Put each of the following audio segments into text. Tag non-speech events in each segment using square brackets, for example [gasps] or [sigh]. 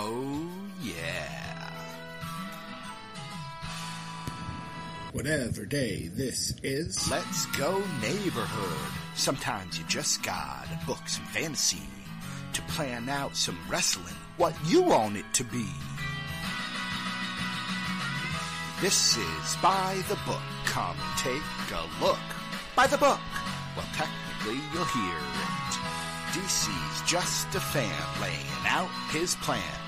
Oh, yeah. Whatever day this is. Let's go neighborhood. Sometimes you just gotta book some fantasy to plan out some wrestling, what you want it to be. This is By the Book. Come take a look. By the book. Well, technically, you'll hear it. DC's just a fan laying out his plan.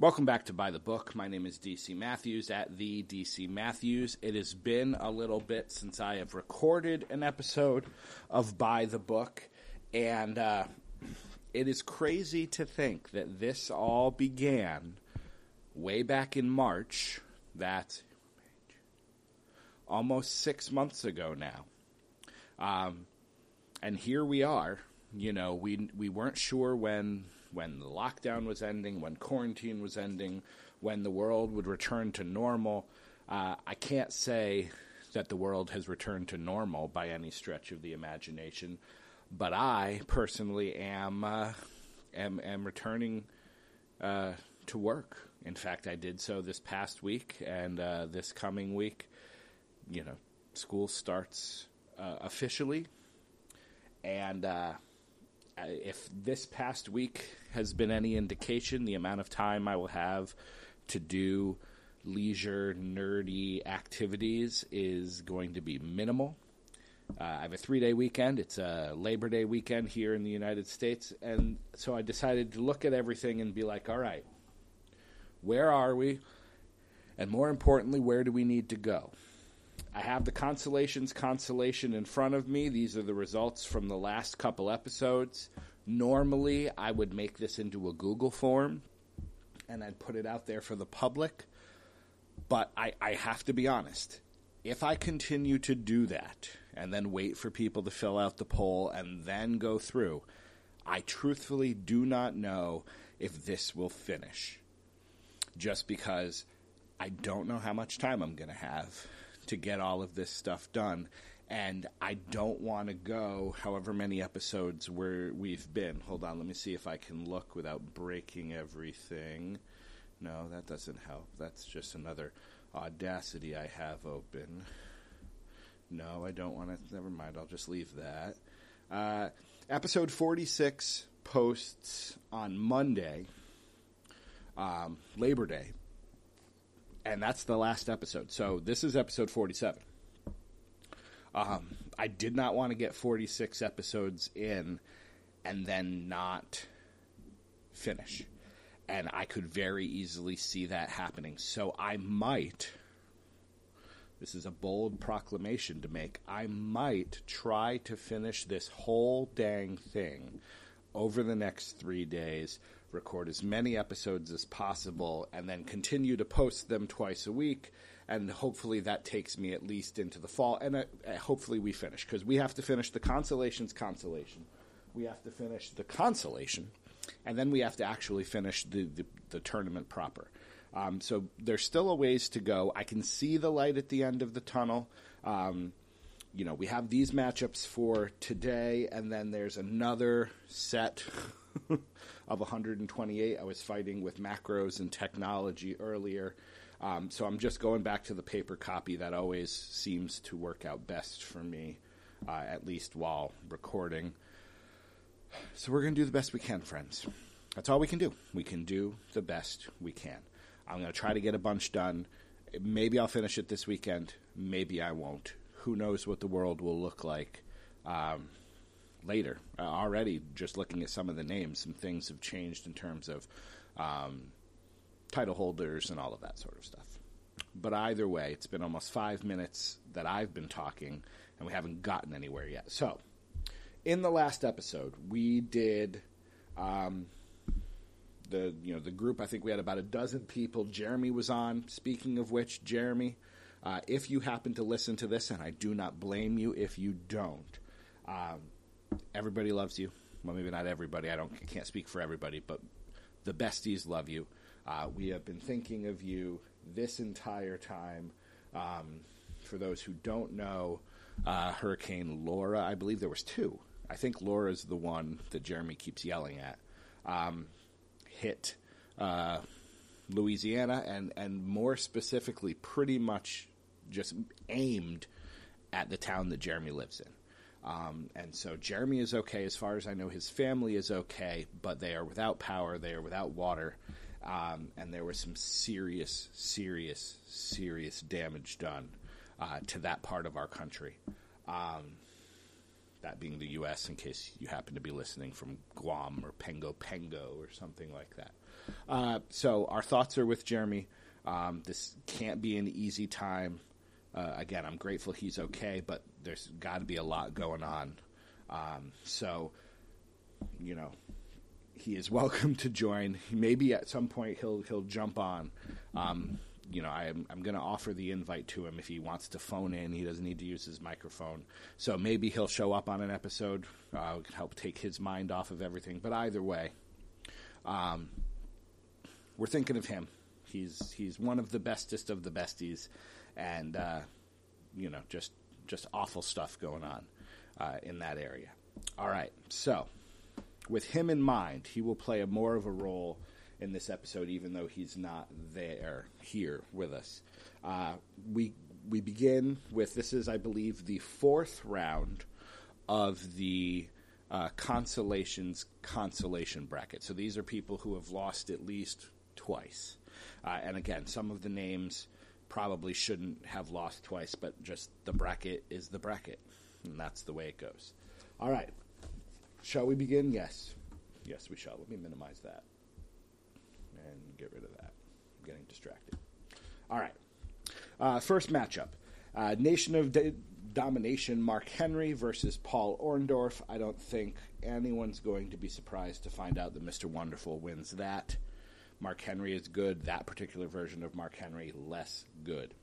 Welcome back to By the Book. My name is DC Matthews at the DC Matthews. It has been a little bit since I have recorded an episode of By the Book, and uh, it is crazy to think that this all began way back in March. That's almost six months ago now. Um, and here we are. You know, we we weren't sure when when the lockdown was ending, when quarantine was ending, when the world would return to normal. Uh, I can't say that the world has returned to normal by any stretch of the imagination, but I personally am uh, am, am returning uh, to work. In fact, I did so this past week and uh, this coming week. You know, school starts uh, officially, and uh, if this past week has been any indication, the amount of time I will have to do leisure, nerdy activities is going to be minimal. Uh, I have a three day weekend. It's a Labor Day weekend here in the United States. And so I decided to look at everything and be like, all right, where are we? And more importantly, where do we need to go? I have the Consolations consolation in front of me. These are the results from the last couple episodes. Normally, I would make this into a Google form and I'd put it out there for the public. But I, I have to be honest. If I continue to do that and then wait for people to fill out the poll and then go through, I truthfully do not know if this will finish. Just because I don't know how much time I'm going to have to get all of this stuff done. And I don't want to go however many episodes where we've been. Hold on, let me see if I can look without breaking everything. No, that doesn't help. That's just another audacity I have open. No, I don't want to. Never mind. I'll just leave that. Uh, episode 46 posts on Monday, um, Labor Day. And that's the last episode. So this is episode 47. Um, I did not want to get 46 episodes in and then not finish. And I could very easily see that happening. So I might, this is a bold proclamation to make, I might try to finish this whole dang thing over the next three days, record as many episodes as possible, and then continue to post them twice a week. And hopefully that takes me at least into the fall. And uh, hopefully we finish, because we have to finish the consolations consolation. We have to finish the consolation and then we have to actually finish the, the, the tournament proper. Um, so there's still a ways to go. I can see the light at the end of the tunnel. Um, you know, we have these matchups for today, and then there's another set [laughs] of 128. I was fighting with macros and technology earlier. Um, so I'm just going back to the paper copy. That always seems to work out best for me, uh, at least while recording. So we're going to do the best we can, friends. That's all we can do. We can do the best we can. I'm going to try to get a bunch done. Maybe I'll finish it this weekend. Maybe I won't. Who knows what the world will look like um, later? Uh, already, just looking at some of the names, some things have changed in terms of um, title holders and all of that sort of stuff. But either way, it's been almost five minutes that I've been talking, and we haven't gotten anywhere yet. So, in the last episode, we did um, the you know the group. I think we had about a dozen people. Jeremy was on. Speaking of which, Jeremy, uh, if you happen to listen to this, and I do not blame you if you don't, um, everybody loves you. Well, maybe not everybody. I don't I can't speak for everybody, but the besties love you. Uh, we have been thinking of you this entire time. Um, for those who don't know, uh, Hurricane Laura, I believe there was two. I think Laura is the one that Jeremy keeps yelling at. Um, hit uh, Louisiana and and more specifically, pretty much just aimed at the town that Jeremy lives in. Um, and so Jeremy is okay as far as I know. His family is okay, but they are without power. They are without water, um, and there was some serious, serious, serious damage done uh, to that part of our country. Um, that being the U.S., in case you happen to be listening from Guam or Pago Pago or something like that. Uh, so our thoughts are with Jeremy. Um, this can't be an easy time. Uh, again, I'm grateful he's okay, but there's got to be a lot going on. Um, so, you know, he is welcome to join. Maybe at some point he'll he'll jump on. Um, you know, I'm, I'm going to offer the invite to him if he wants to phone in. He doesn't need to use his microphone. So maybe he'll show up on an episode. Uh, can help take his mind off of everything. But either way, um, we're thinking of him. He's he's one of the bestest of the besties, and uh, you know, just just awful stuff going on uh, in that area. All right, so with him in mind, he will play a more of a role in this episode, even though he's not there here with us. Uh, we we begin with this is, I believe, the fourth round of the uh, consolations consolation bracket. So these are people who have lost at least twice. Uh, and again, some of the names probably shouldn't have lost twice, but just the bracket is the bracket, and that's the way it goes. All right, shall we begin? Yes, yes, we shall. Let me minimize that and get rid of that. I'm getting distracted. All right. Uh, first matchup uh, Nation of D- Domination Mark Henry versus Paul Orndorff. I don't think anyone's going to be surprised to find out that Mr. Wonderful wins that. Mark Henry is good. That particular version of Mark Henry, less good.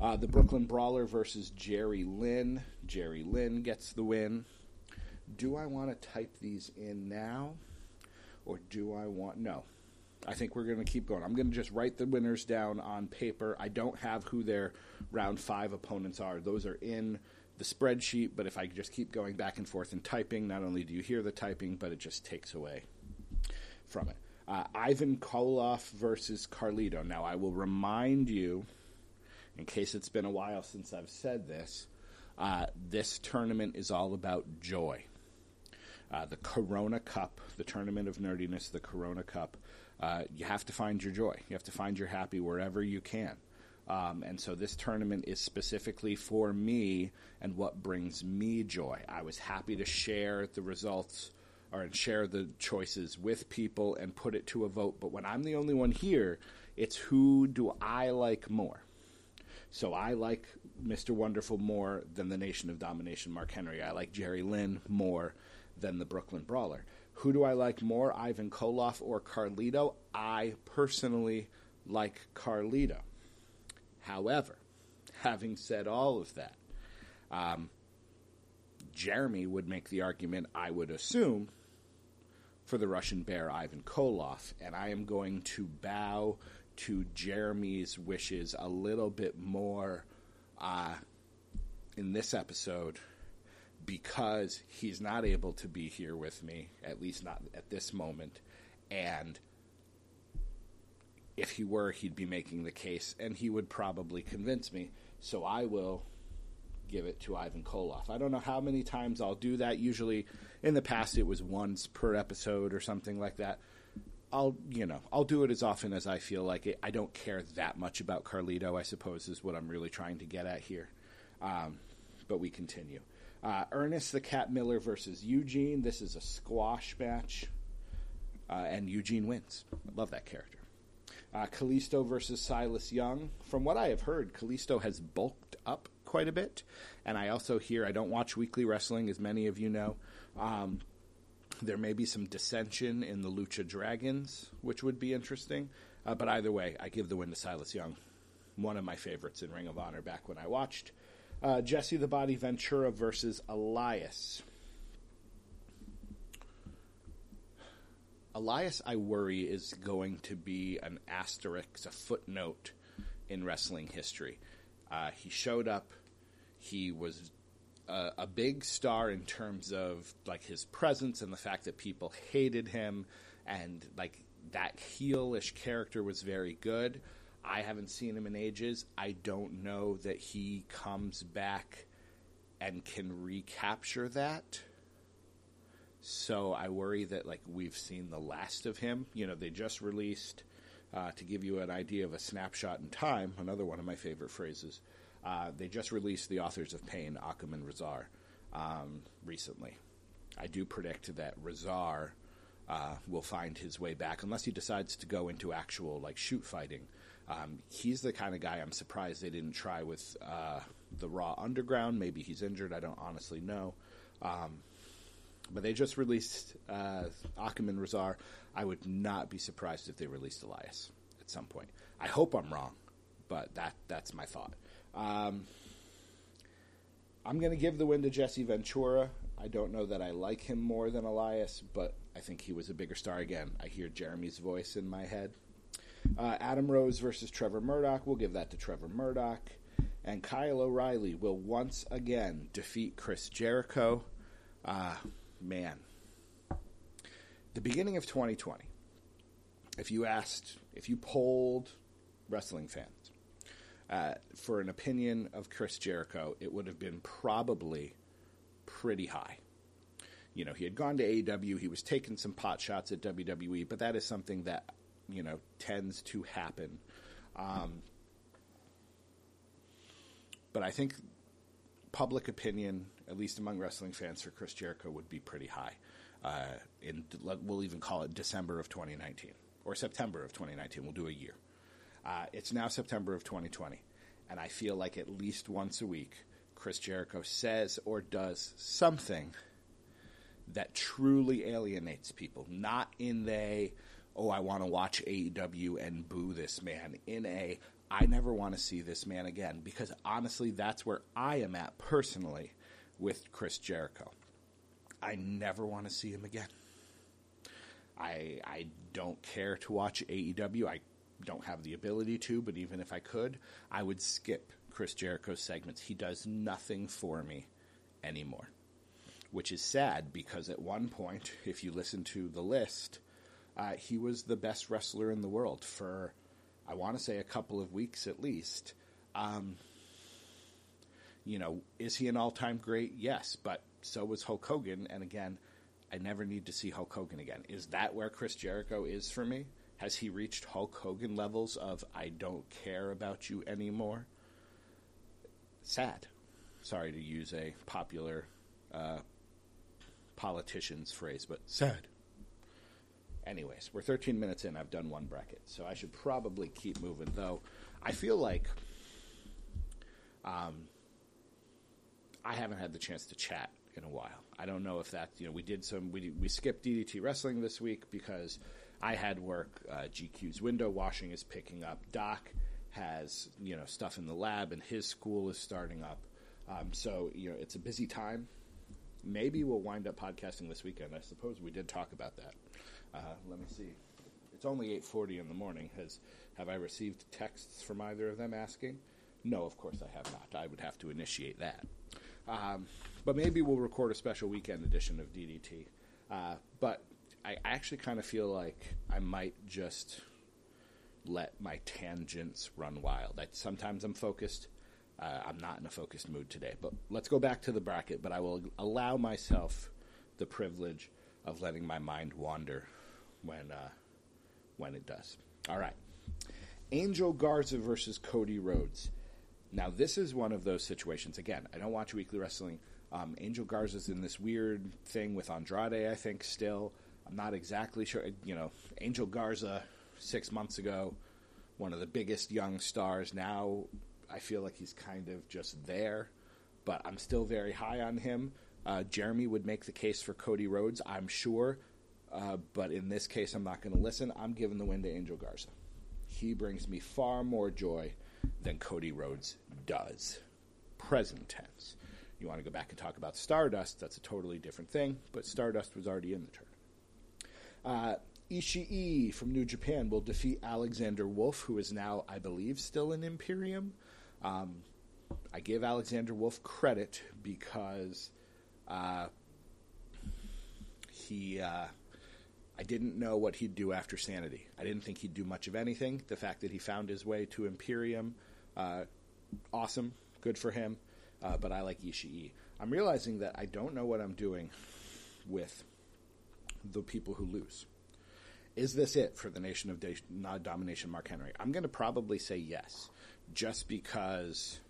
Uh, the Brooklyn Brawler versus Jerry Lynn. Jerry Lynn gets the win. Do I want to type these in now? Or do I want. No. I think we're going to keep going. I'm going to just write the winners down on paper. I don't have who their round five opponents are. Those are in the spreadsheet, but if I just keep going back and forth and typing, not only do you hear the typing, but it just takes away from it. Uh, Ivan Koloff versus Carlito. Now, I will remind you, in case it's been a while since I've said this, uh, this tournament is all about joy. Uh, the Corona Cup, the tournament of nerdiness, the Corona Cup uh, you have to find your joy. You have to find your happy wherever you can. Um, and so this tournament is specifically for me and what brings me joy. I was happy to share the results or share the choices with people and put it to a vote. But when I'm the only one here, it's who do I like more? So I like Mr. Wonderful more than the Nation of Domination, Mark Henry. I like Jerry Lynn more than the Brooklyn Brawler. Who do I like more, Ivan Koloff or Carlito? I personally like Carlito. However, having said all of that, um, Jeremy would make the argument, I would assume, for the Russian bear Ivan Koloff, and I am going to bow to Jeremy's wishes a little bit more uh, in this episode because he's not able to be here with me, at least not at this moment. And if he were, he'd be making the case, and he would probably convince me. So I will give it to Ivan Koloff. I don't know how many times I'll do that. Usually, in the past, it was once per episode or something like that. I'll, you know, I'll do it as often as I feel like it. I don't care that much about Carlito. I suppose is what I'm really trying to get at here. Um, but we continue. Uh, Ernest the Cat Miller versus Eugene. This is a squash match, uh, and Eugene wins. I love that character. Uh, Kalisto versus Silas Young. From what I have heard, Kalisto has bulked up quite a bit, and I also hear I don't watch weekly wrestling, as many of you know. Um, There may be some dissension in the Lucha Dragons, which would be interesting. Uh, but either way, I give the win to Silas Young, one of my favorites in Ring of Honor back when I watched. Uh, Jesse the Body Ventura versus Elias. Elias, I worry, is going to be an asterisk, a footnote in wrestling history. Uh, he showed up. He was a, a, big star in terms of like his presence and the fact that people hated him, and like that heelish character was very good. I haven't seen him in ages. I don't know that he comes back and can recapture that. So I worry that like we've seen the last of him. You know, they just released uh, to give you an idea of a snapshot in time. Another one of my favorite phrases. Uh, they just released the authors of Pain, Akam and Rezar, um, recently. I do predict that Rezar uh, will find his way back unless he decides to go into actual like shoot fighting. Um, he's the kind of guy I'm surprised they didn't try with uh, the Raw Underground. Maybe he's injured. I don't honestly know. Um, but they just released uh, Akam and Rezar. I would not be surprised if they released Elias at some point. I hope I'm wrong, but that that's my thought. Um, I'm going to give the win to Jesse Ventura. I don't know that I like him more than Elias, but I think he was a bigger star again. I hear Jeremy's voice in my head. Uh, Adam Rose versus Trevor Murdoch. We'll give that to Trevor Murdoch. And Kyle O'Reilly will once again defeat Chris Jericho. Uh, man, the beginning of 2020, if you asked, if you polled wrestling fans uh, for an opinion of Chris Jericho, it would have been probably pretty high. You know, he had gone to AEW, he was taking some pot shots at WWE, but that is something that, you know, tends to happen. Um, but I think public opinion, at least among wrestling fans, for Chris Jericho would be pretty high. Uh, in we'll even call it December of 2019 or September of 2019. We'll do a year. Uh, it's now September of 2020, and I feel like at least once a week, Chris Jericho says or does something that truly alienates people. Not in a, oh, I want to watch AEW and boo this man. In a, I never want to see this man again. Because honestly, that's where I am at personally with Chris Jericho. I never want to see him again. I I don't care to watch AEW. I don't have the ability to, but even if I could, I would skip Chris Jericho's segments. He does nothing for me anymore. Which is sad because at one point, if you listen to the list, uh, he was the best wrestler in the world for, I want to say, a couple of weeks at least. Um, you know, is he an all time great? Yes, but so was Hulk Hogan. And again, I never need to see Hulk Hogan again. Is that where Chris Jericho is for me? Has he reached Hulk Hogan levels of I don't care about you anymore? Sad. Sorry to use a popular uh, politician's phrase, but sad. Anyways, we're 13 minutes in. I've done one bracket, so I should probably keep moving. Though I feel like um, I haven't had the chance to chat in a while. I don't know if that you know we did some we we skipped DDT wrestling this week because I had work. Uh, GQ's window washing is picking up. Doc has you know stuff in the lab, and his school is starting up. Um, so you know it's a busy time. Maybe we'll wind up podcasting this weekend. I suppose we did talk about that. Uh, let me see. It's only eight forty in the morning. Has have I received texts from either of them asking? No, of course I have not. I would have to initiate that. Um, but maybe we'll record a special weekend edition of DDT. Uh, but I actually kind of feel like I might just let my tangents run wild. I, sometimes I'm focused. Uh, I'm not in a focused mood today. But let's go back to the bracket. But I will allow myself the privilege of letting my mind wander when uh, when it does. All right. Angel Garza versus Cody Rhodes. Now, this is one of those situations. Again, I don't watch weekly wrestling. Um, Angel Garza's in this weird thing with Andrade, I think, still. I'm not exactly sure. You know, Angel Garza, six months ago, one of the biggest young stars. Now, I feel like he's kind of just there, but I'm still very high on him. Uh, Jeremy would make the case for Cody Rhodes, I'm sure, uh, but in this case, I'm not going to listen. I'm giving the win to Angel Garza. He brings me far more joy than Cody Rhodes does. Present tense. You want to go back and talk about Stardust, that's a totally different thing, but Stardust was already in the tournament. Uh, Ishii from New Japan will defeat Alexander Wolf, who is now, I believe, still in Imperium. Um, I give Alexander Wolf credit because uh, he. Uh, I didn't know what he'd do after Sanity. I didn't think he'd do much of anything. The fact that he found his way to Imperium, uh, awesome, good for him. Uh, but I like Ishii. I'm realizing that I don't know what I'm doing with the people who lose. Is this it for the Nation of De- Domination, Mark Henry? I'm going to probably say yes, just because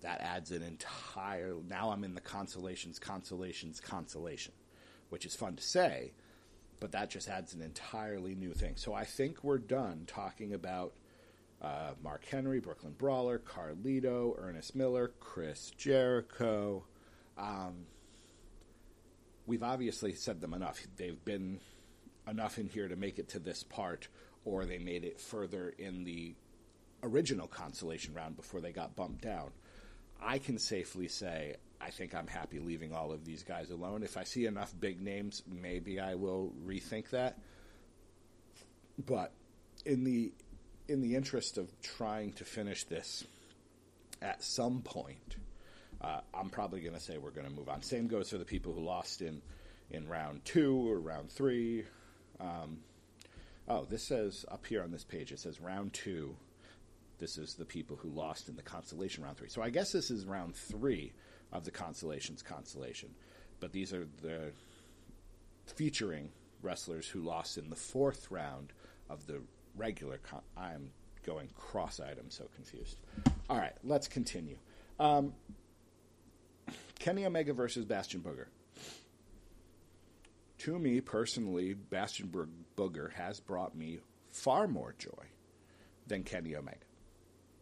that adds an entire. Now I'm in the consolations, consolations, consolation, which is fun to say, but that just adds an entirely new thing. So I think we're done talking about uh, Mark Henry, Brooklyn Brawler, Carlito, Ernest Miller, Chris Jericho. Um, we've obviously said them enough. They've been enough in here to make it to this part, or they made it further in the original consolation round before they got bumped down. I can safely say I think I'm happy leaving all of these guys alone. If I see enough big names, maybe I will rethink that. But in the in the interest of trying to finish this at some point, uh, I'm probably going to say we're going to move on. Same goes for the people who lost in in round two or round three. Um, oh, this says up here on this page, it says round two. This is the people who lost in the consolation round three. So I guess this is round three of the consolations consolation. But these are the featuring wrestlers who lost in the fourth round of the regular. Con- I'm going cross-eyed. I'm so confused. All right, let's continue. Um, Kenny Omega versus Bastion Booger to me personally, Bastion Booger has brought me far more joy than Kenny Omega.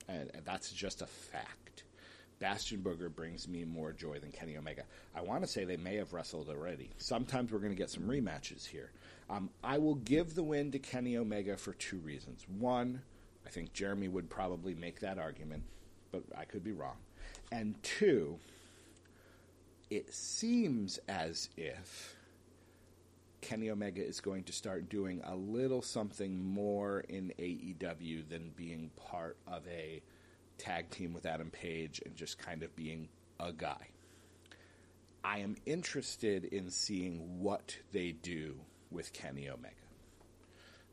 And, and, that's just a fact. Bastion Booger brings me more joy than Kenny Omega. I want to say they may have wrestled already. Sometimes we're going to get some rematches here. Um, I will give the win to Kenny Omega for two reasons. One, I think Jeremy would probably make that argument, but I could be wrong. And two, it seems as if Kenny Omega is going to start doing a little something more in AEW than being part of a tag team with Adam Page and just kind of being a guy. I am interested in seeing what they do with Kenny Omega.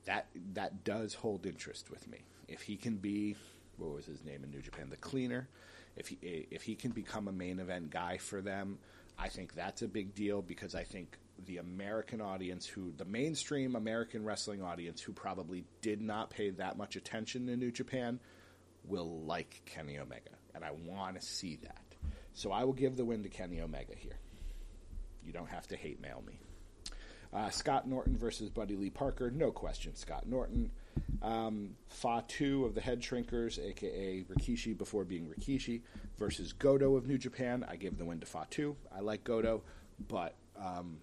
That that does hold interest with me. If he can be what was his name in New Japan, the cleaner, if he if he can become a main event guy for them, I think that's a big deal because I think the American audience, who the mainstream American wrestling audience, who probably did not pay that much attention to New Japan, will like Kenny Omega, and I want to see that. So I will give the win to Kenny Omega here. You don't have to hate mail me. Uh, Scott Norton versus Buddy Lee Parker, no question. Scott Norton. Um, Fatu of the Head Shrinkers, aka Rikishi before being Rikishi, versus Goto of New Japan. I give the win to Fatu. I like Goto, but um,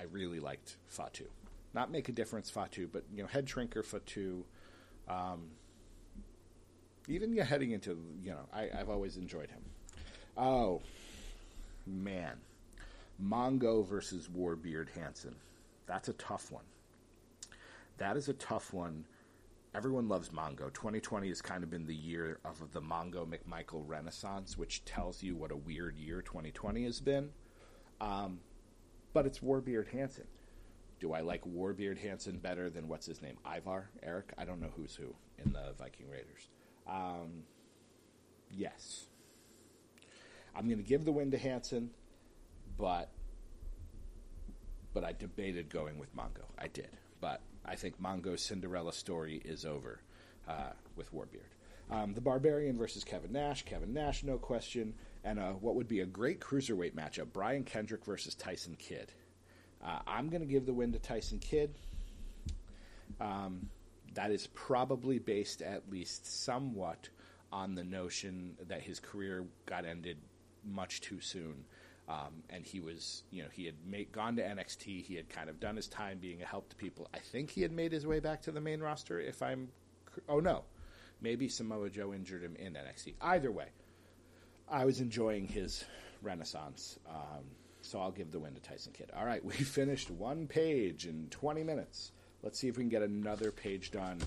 I really liked Fatu. Not make a difference, Fatu, but you know, head shrinker Fatu. Um, even yeah, heading into you know, I, I've always enjoyed him. Oh man, Mongo versus Warbeard Hanson. That's a tough one. That is a tough one. Everyone loves Mongo. 2020 has kind of been the year of the Mongo McMichael renaissance, which tells you what a weird year 2020 has been. Um, but it's Warbeard Hanson. Do I like Warbeard Hanson better than what's his name? Ivar? Eric? I don't know who's who in the Viking Raiders. Um, yes. I'm going to give the win to Hanson, but but I debated going with Mongo. I did, but I think Mongo's Cinderella story is over uh, with Warbeard. Um, the Barbarian versus Kevin Nash. Kevin Nash, no question and uh, what would be a great cruiserweight matchup Brian Kendrick versus Tyson Kidd. Uh, I'm going to give the win to Tyson Kidd. Um, that is probably based at least somewhat on the notion that his career got ended much too soon. Um, and he was, you know, he had made, gone to NXT. He had kind of done his time being a help to people. I think he had made his way back to the main roster. If I'm, oh no, maybe Samoa Joe injured him in NXT. Either way, I was enjoying his renaissance. Um, so I'll give the win to Tyson Kidd. All right, we [laughs] finished one page in 20 minutes. Let's see if we can get another page done,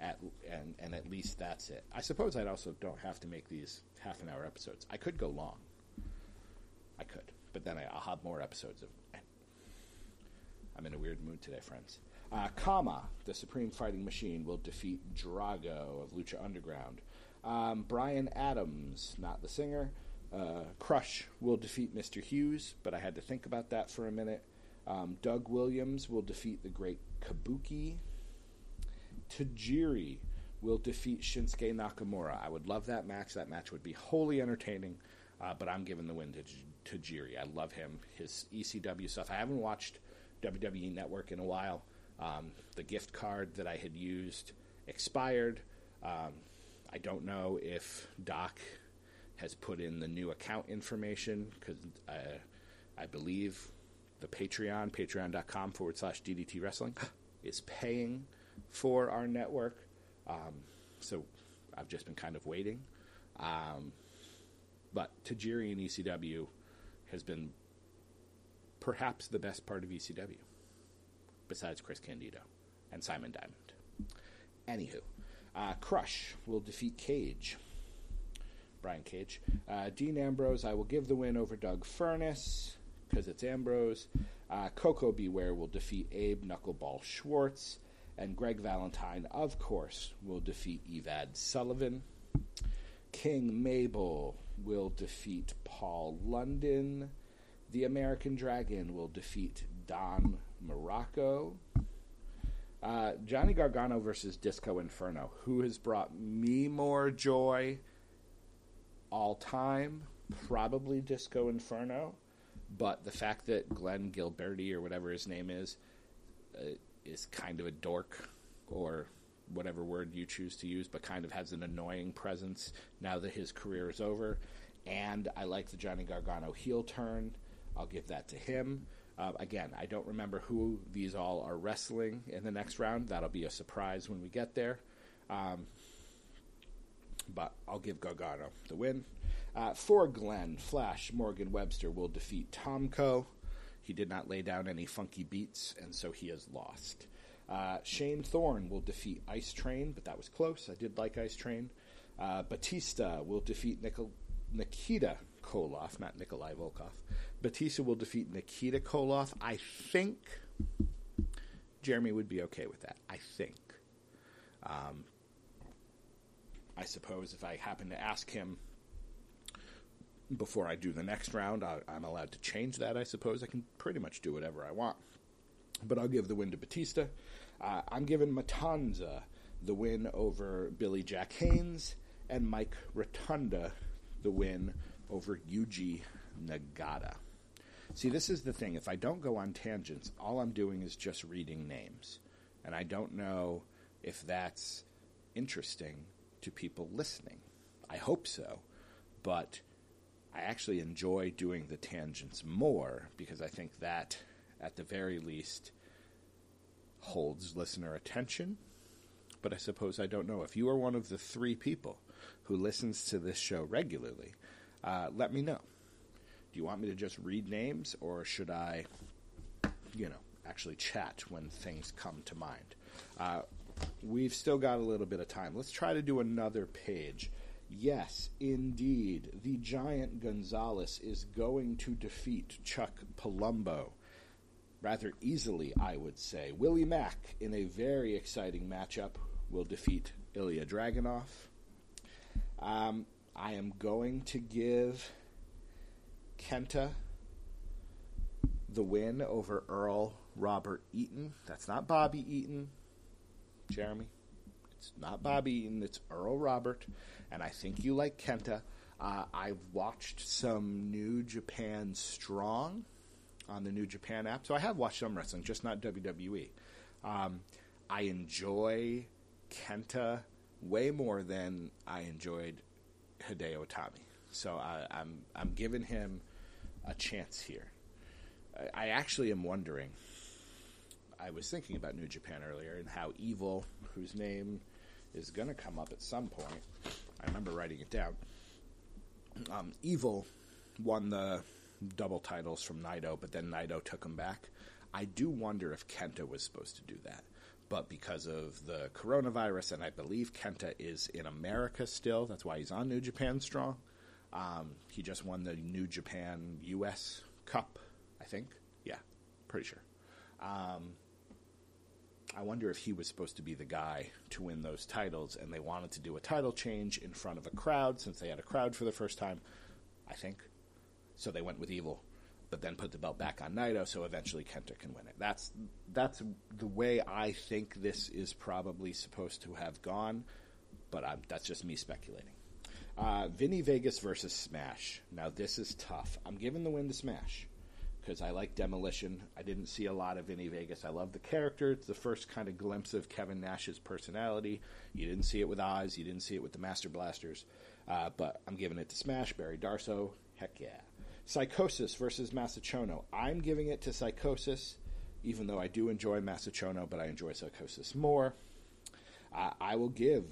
at and and at least that's it. I suppose I'd also don't have to make these half an hour episodes. I could go long. I could, but then I, will have more episodes of. I'm in a weird mood today, friends. Uh, Kama, the Supreme Fighting Machine, will defeat Drago of Lucha Underground. Um, Brian Adams, not the singer. Uh, Crush will defeat Mr. Hughes, but I had to think about that for a minute. Um, Doug Williams will defeat the great Kabuki. Tajiri will defeat Shinsuke Nakamura. I would love that match. That match would be wholly entertaining, uh, but I'm giving the win to Tajiri. I love him, his ECW stuff. I haven't watched WWE Network in a while. Um, the gift card that I had used expired. Um, I don't know if Doc has put in the new account information because uh, I believe the Patreon, patreon.com forward slash DDT Wrestling, [gasps] is paying for our network. Um, so I've just been kind of waiting. Um, but Tajiri and ECW has been perhaps the best part of ECW, besides Chris Candido and Simon Diamond. Anywho, uh, Crush will defeat Cage. Brian Cage. Uh, Dean Ambrose, I will give the win over Doug Furnas because it's Ambrose. Uh, Koko B. Ware will defeat Abe Knuckleball Schwartz. And Greg Valentine, of course, will defeat Evad Sullivan. King Mabel will defeat Paul London. The American Dragon will defeat Don Muraco. Uh, Johnny Gargano versus Disco Inferno. Who has brought me more joy all time? Probably Disco Inferno. But the fact that Glenn Gilbertti, or whatever his name is, uh, is kind of a dork, or whatever word you choose to use, but kind of has an annoying presence now that his career is over. And I like the Johnny Gargano heel turn. I'll give that to him. Uh, again, I don't remember who these all are wrestling in the next round. That'll be a surprise when we get there. Um, but I'll give Gargano the win. Uh, for Glenn, Flash Morgan Webster will defeat Tomko. He did not lay down any funky beats, and so he has lost. Uh, Shane Thorne will defeat Ice Train, but that was close. I did like Ice Train. Uh, Batista will defeat Nikita Koloff, not Nikolai Volkov. Batista will defeat Nikita Koloff. I think Jeremy would be okay with that. I think. Um, I suppose if I happen to ask him before I do the next round, I, am allowed to change that. I suppose I can pretty much do whatever I want. But I'll give the win to Batista. Uh, I'm giving Matanza the win over Billy Jack Haynes and Mike Rotunda the win over Yuji Nagata. See, this is the thing. If I don't go on tangents, all I'm doing is just reading names. And I don't know if that's interesting to people listening. I hope so. But I actually enjoy doing the tangents more because I think that, at the very least, holds listener attention. But I suppose I don't know. If you are one of the three people who listens to this show regularly, uh, let me know. Do you want me to just read names, or should I, you know, actually chat when things come to mind? Uh, we've still got a little bit of time. Let's try to do another page. Yes, indeed, the giant Gonzalez is going to defeat Chuck Palumbo. Rather easily, I would say. Willie Mack, in a very exciting matchup, will defeat Ilya Dragunov. Um, I am going to give Kenta the win over Earl Robert Eaton. That's not Bobby Eaton, Jeremy. It's not Bobby Eaton, it's Earl Robert. And I think you like Kenta. Uh, I've watched some New Japan Strong on the New Japan app. So I have watched some wrestling, just not WWE. Um, I enjoy Kenta way more than I enjoyed Hideo Itami. So I, I'm I'm giving him a chance here. I, I actually am wondering. I was thinking about New Japan earlier and how Evil, whose name is going to come up at some point, I remember writing it down. Um, Evil won the double titles from Naito, but then Naito took him back. I do wonder if Kenta was supposed to do that. But because of the coronavirus, and I believe Kenta is in America still, that's why he's on New Japan Strong. Um, he just won the New Japan US Cup, I think. Yeah, pretty sure. Um, I wonder if he was supposed to be the guy to win those titles, and they wanted to do a title change in front of a crowd since they had a crowd for the first time. I think. So they went with Evil, but then put the belt back on Naito, so eventually Kenta can win it. That's that's the way I think this is probably supposed to have gone, but I'm, that's just me speculating. Uh, Vinny Vegas versus Smash. Now this is tough. I'm giving the win to Smash because I like Demolition. I didn't see a lot of Vinny Vegas. I love the character. It's the first kind of glimpse of Kevin Nash's personality. You didn't see it with Oz. You didn't see it with the Master Blasters. Uh, but I'm giving it to Smash. Barry Darsow. Heck yeah. Psychosis versus Masachono. I'm giving it to Psychosis, even though I do enjoy Masachono, but I enjoy Psychosis more. Uh, I will give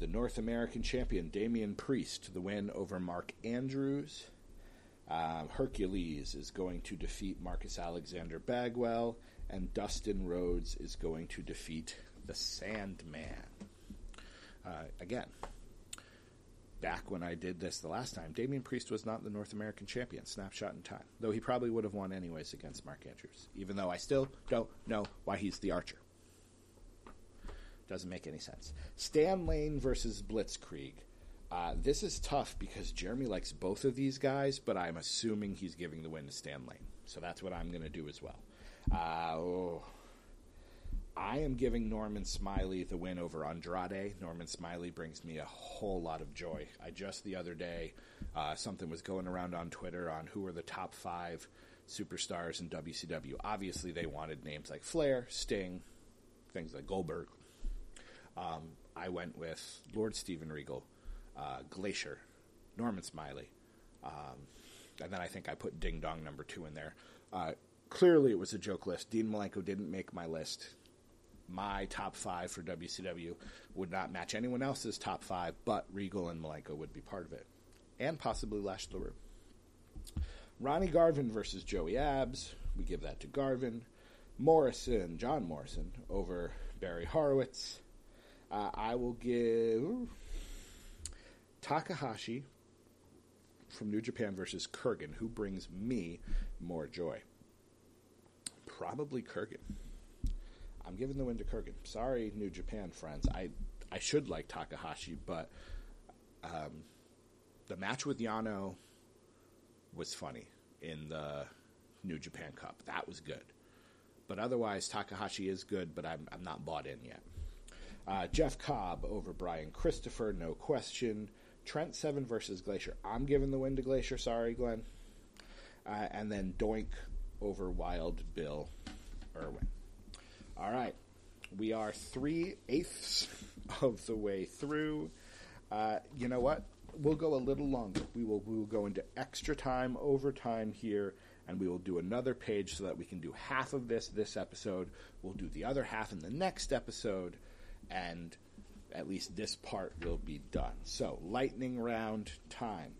the North American champion Damian Priest the win over Mark Andrews. Uh, Hercules is going to defeat Marcus Alexander Bagwell, and Dustin Rhodes is going to defeat the Sandman. Uh, again, back when I did this the last time, Damian Priest was not the North American champion, snapshot in time. Though he probably would have won anyways against Mark Andrews, even though I still don't know why he's the archer. Doesn't make any sense. Stan Lane versus Blitzkrieg. Uh, this is tough because Jeremy likes both of these guys, but I'm assuming he's giving the win to Stan Lane. So that's what I'm going to do as well. Uh, oh. I am giving Norman Smiley the win over Andrade. Norman Smiley brings me a whole lot of joy. I just the other day, uh, something was going around on Twitter on who are the top five superstars in WCW. Obviously, they wanted names like Flair, Sting, things like Goldberg. Um, I went with Lord Steven Regal, uh, Glacier, Norman Smiley, um, and then I think I put Ding Dong number two in there. Uh, clearly, it was a joke list. Dean Malenko didn't make my list. My top five for WCW would not match anyone else's top five, but Regal and Malenko would be part of it, and possibly Lash LeRoux. Ronnie Garvin versus Joey Abs. We give that to Garvin. Morrison, John Morrison, over Barry Horowitz. Uh, I will give Takahashi from New Japan versus Kurrgan, who brings me more joy. Probably Kurrgan. I'm giving the win to Kurrgan. Sorry, New Japan friends. I I should like Takahashi, but um, the match with Yano was funny in the New Japan Cup. That was good. But otherwise, Takahashi is good, but I'm, I'm not bought in yet. Uh, Jeff Cobb over Brian Christopher, no question. Trent Seven versus Glacier. I'm giving the win to Glacier. Sorry, Glenn. Uh, and then Doink over Wild Bill Irwin. All right. We are three eighths [laughs] of the way through. Uh, you know what? We'll go a little longer. We will we will go into extra time, overtime here, and we will do another page so that we can do half of this this episode. We'll do the other half in the next episode, and at least this part will be done. So, lightning round time.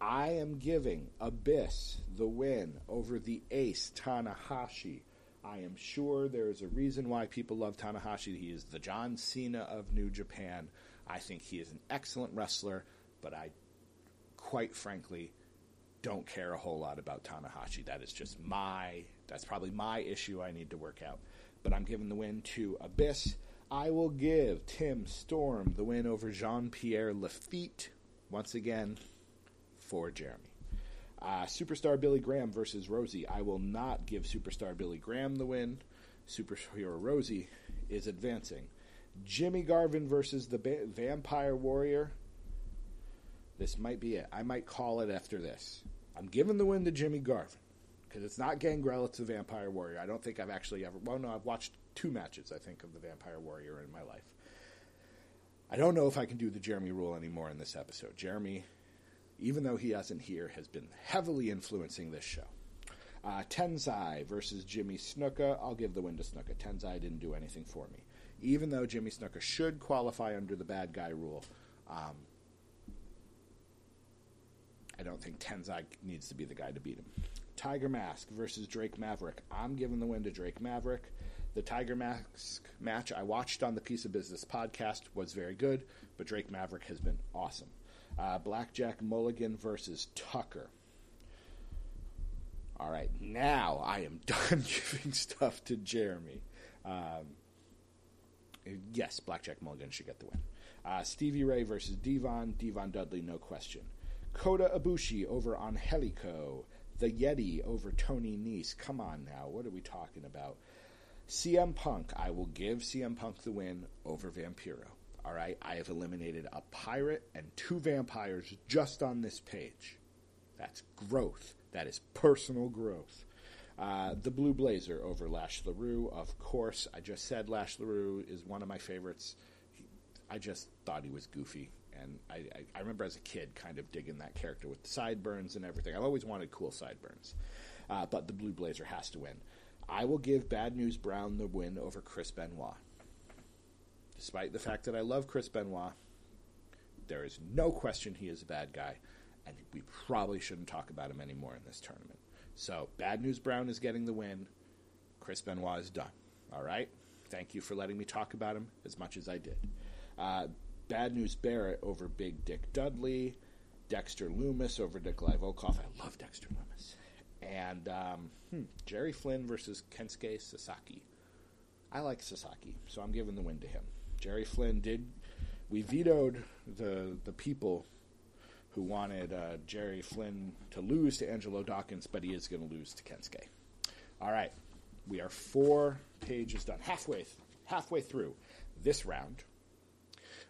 I am giving Abyss the win over the ace Tanahashi. I am sure there is a reason why people love Tanahashi. He is the John Cena of New Japan. I think he is an excellent wrestler, but I, quite frankly, don't care a whole lot about Tanahashi. That is just my, that's probably my issue I need to work out. But I'm giving the win to Abyss. I will give Tim Storm the win over Jean Pierre Lafitte once again for Jeremy. Uh, Superstar Billy Graham versus Rosie. I will not give Superstar Billy Graham the win. Superhero Rosie is advancing. Jimmy Garvin versus the ba- Vampire Warrior. This might be it. I might call it after this. I'm giving the win to Jimmy Garvin because it's not Gangrel, it's the Vampire Warrior. I don't think I've actually ever. Well, no, I've watched two matches, I think, of the Vampire Warrior in my life. I don't know if I can do the Jeremy rule anymore in this episode. Jeremy even though he isn't here, has been heavily influencing this show. Uh, Tensai versus Jimmy Snuka. I'll give the win to Snuka. Tensai didn't do anything for me. Even though Jimmy Snuka should qualify under the bad guy rule, um, I don't think Tensai needs to be the guy to beat him. Tiger Mask versus Drake Maverick. I'm giving the win to Drake Maverick. The Tiger Mask match I watched on the Piece of Business podcast was very good, but Drake Maverick has been awesome. Uh, Blackjack Mulligan versus Tucker. All right, now I am [laughs] done giving stuff to Jeremy. Um, yes, Blackjack Mulligan should get the win. Uh, Stevie Ray versus Devon. Devon Dudley, no question. Kota Ibushi over Angelico. The Yeti over Tony Nese. Come on now, what are we talking about? CM Punk, I will give CM Punk the win over Vampiro. All right, I have eliminated a pirate and two vampires just on this page. That's growth. That is personal growth. Uh, the Blue Blazer over Lash LaRue, of course. I just said Lash LaRue is one of my favorites. He, I just thought he was goofy. And I, I, I, remember as a kid kind of digging that character with the sideburns and everything. I've always wanted cool sideburns. Uh, but the Blue Blazer has to win. I will give Bad News Brown the win over Chris Benoit. Despite the fact that I love Chris Benoit, there is no question he is a bad guy, and we probably shouldn't talk about him anymore in this tournament. So, Bad News Brown is getting the win. Chris Benoit is done. All right? Thank you for letting me talk about him as much as I did. Uh, Bad News Barrett over Big Dick Dudley. Dexter Lumis over Nikolai Volkov. I love Dexter Lumis. And um, hmm, Jerry Flynn versus Kensuke Sasaki. I like Sasaki, so I'm giving the win to him. Jerry Flynn did. We vetoed the the people who wanted uh, Jerry Flynn to lose to Angelo Dawkins, but he is going to lose to Kensuke. All right, we are four pages done, halfway th- halfway through this round.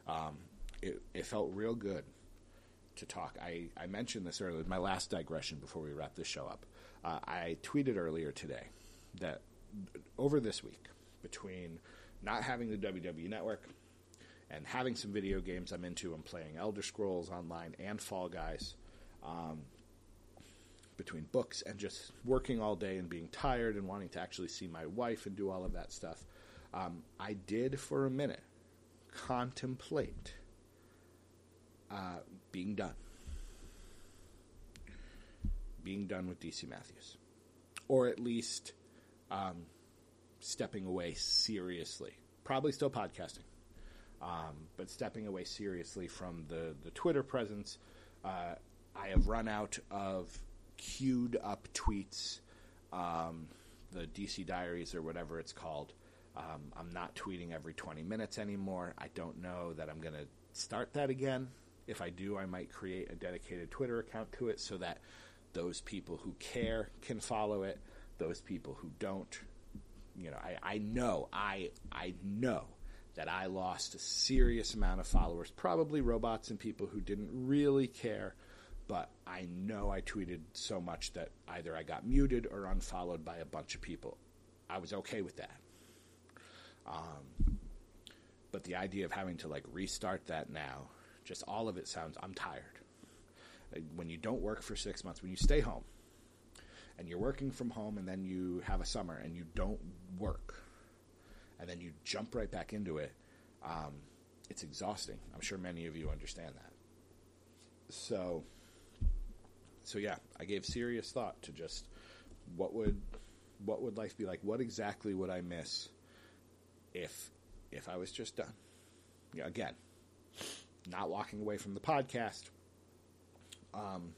Um, it, it felt real good to talk. I, I mentioned this earlier, my last digression before we wrap this show up. Uh, I tweeted earlier today that over this week, between not having the WWE Network and having some video games I'm into, I'm playing Elder Scrolls Online and Fall Guys. Um, between books and just working all day and being tired and wanting to actually see my wife and do all of that stuff, um, I did for a minute contemplate uh, being done. Being done with DC Matthews. Or at least um, stepping away seriously. Probably still podcasting. Um, but stepping away seriously from the, the Twitter presence. Uh, I have run out of queued up tweets, um, the DC Diaries or whatever it's called. Um, I'm not tweeting every 20 minutes anymore. I don't know that I'm going to start that again. If I do, I might create a dedicated Twitter account to it so that those people who care can follow it. Those people who don't, you know, I, I know, I, I know that I lost a serious amount of followers, probably robots and people who didn't really care, but I know I tweeted so much that either I got muted or unfollowed by a bunch of people. I was okay with that. Um, but the idea of having to like restart that now, just all of it sounds, I'm tired. When you don't work for six months, when you stay home and you're working from home and then you have a summer and you don't work and then you jump right back into it, um, it's exhausting. I'm sure many of you understand that. So, so yeah, I gave serious thought to just what would what would life be like? What exactly would I miss if if I was just done. Yeah, again, not walking away from the podcast, um,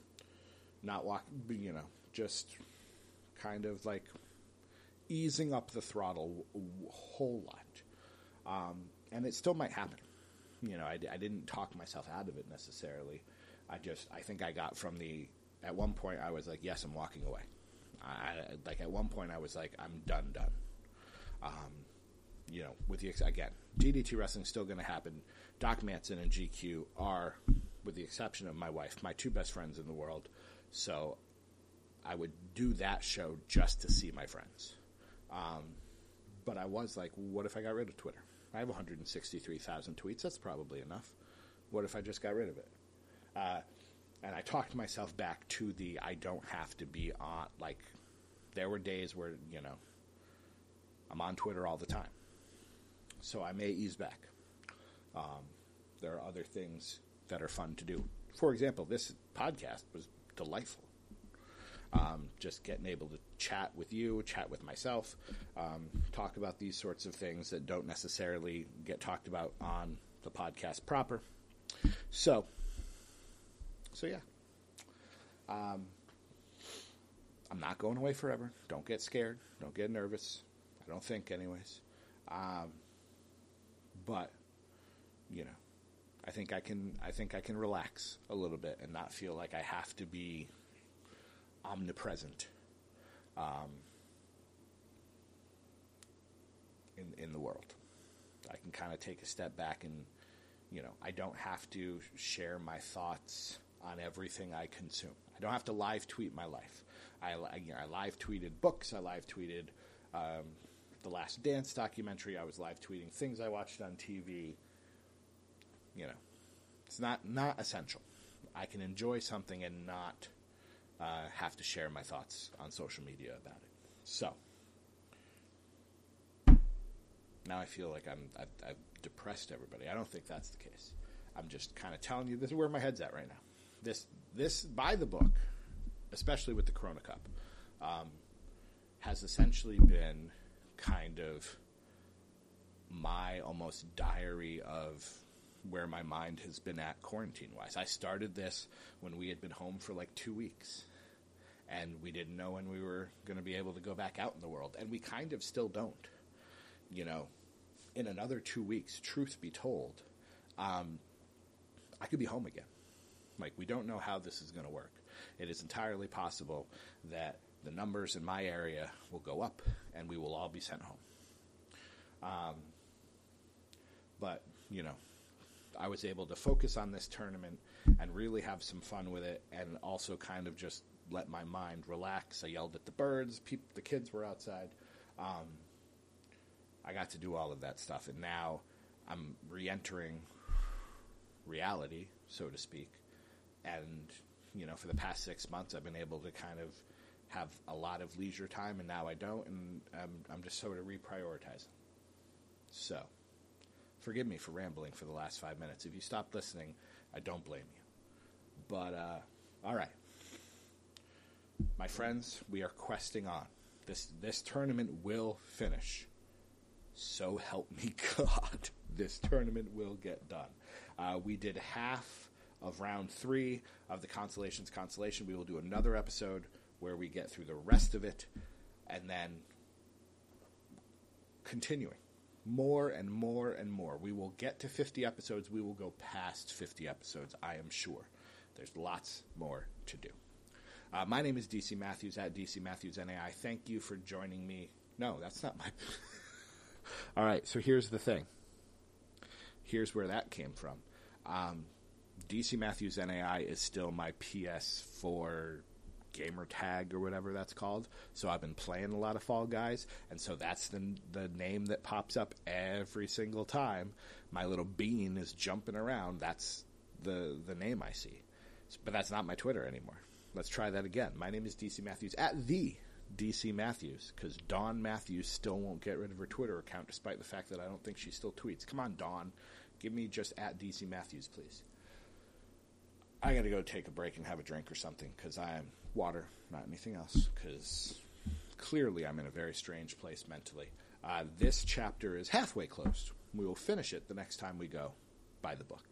not walk, you know, just kind of like easing up the throttle a whole lot. Um, and it still might happen. You know, I, I didn't talk myself out of it necessarily. I just, I think I got from the, at one point I was like, yes, I'm walking away. I, like at one point I was like, I'm done, done. Um, you know, with the again, DDT wrestling is still going to happen. Doc Manson and GQ are, with the exception of my wife, my two best friends in the world. So I would do that show just to see my friends. Um, but I was like, what if I got rid of Twitter? I have 163,000 tweets. That's probably enough. What if I just got rid of it? Uh, and I talked myself back to the I don't have to be on. Like, there were days where you know I'm on Twitter all the time, so I may ease back. Um, there are other things that are fun to do. For example, this podcast was delightful. Um, just getting able to chat with you, chat with myself, um, talk about these sorts of things that don't necessarily get talked about on the podcast proper. So, so yeah. Um, I'm not going away forever. Don't get scared. Don't get nervous. I don't think, anyways. Um, but you know, I think I can. I think I can relax a little bit and not feel like I have to be omnipresent um, in in the world. I can kind of take a step back and, you know, I don't have to share my thoughts on everything I consume. I don't have to live tweet my life. I, you know, I live tweeted books. I live tweeted um, the Last Dance documentary. I was live tweeting things I watched on TV. You know, it's not not essential. I can enjoy something and not uh, have to share my thoughts on social media about it. So now I feel like I'm I've, I've depressed everybody. I don't think that's the case. I'm just kind of telling you this is where my head's at right now. This this by the book, especially with the Corona Cup, um, has essentially been kind of my almost diary of where my mind has been at quarantine wise. I started this when we had been home for like two weeks. And we didn't know when we were going to be able to go back out in the world. And we kind of still don't. You know, in another two weeks, truth be told, um, I could be home again. Like, we don't know how this is going to work. It is entirely possible that the numbers in my area will go up and we will all be sent home. Um, but, you know, I was able to focus on this tournament and really have some fun with it and also kind of just let my mind relax. I yelled at the birds, the kids were outside. Um, I got to do all of that stuff, and now I'm re-entering reality, so to speak. And you know, for the past six months, I've been able to kind of have a lot of leisure time, and now I don't, and I'm, I'm just sort of reprioritizing. So, forgive me for rambling for the last five minutes. If you stopped listening, I don't blame you. But uh, all right, my friends, we are questing on. This this tournament will finish so help me [laughs] God, this tournament will get done. Uh, we did half of round three of the Consolations consolation. We will do another episode where we get through the rest of it and then continuing more and more and more. We will get to 50 episodes. We will go past 50 episodes, I am sure. There's lots more to do. Uh, my name is DC Matthews at DC Matthews NAI. Thank you for joining me. No, that's not my. [laughs] All right, so here's the thing. Here's where that came from. Um, DC Matthews NAI is still my PS4 gamer tag or whatever that's called. So I've been playing a lot of Fall Guys, and so that's the the name that pops up every single time my little bean is jumping around. That's the the name I see. But that's not my Twitter anymore. Let's try that again. My name is DC Matthews at the DC Matthews because Dawn Matthews still won't get rid of her Twitter account despite the fact that I don't think she still tweets. Come on, Dawn. Give me just at DC Matthews, please. I got to go take a break and have a drink or something because I am water, not anything else, because clearly I'm in a very strange place mentally. Uh, this chapter is halfway closed. We will finish it the next time we go by the book.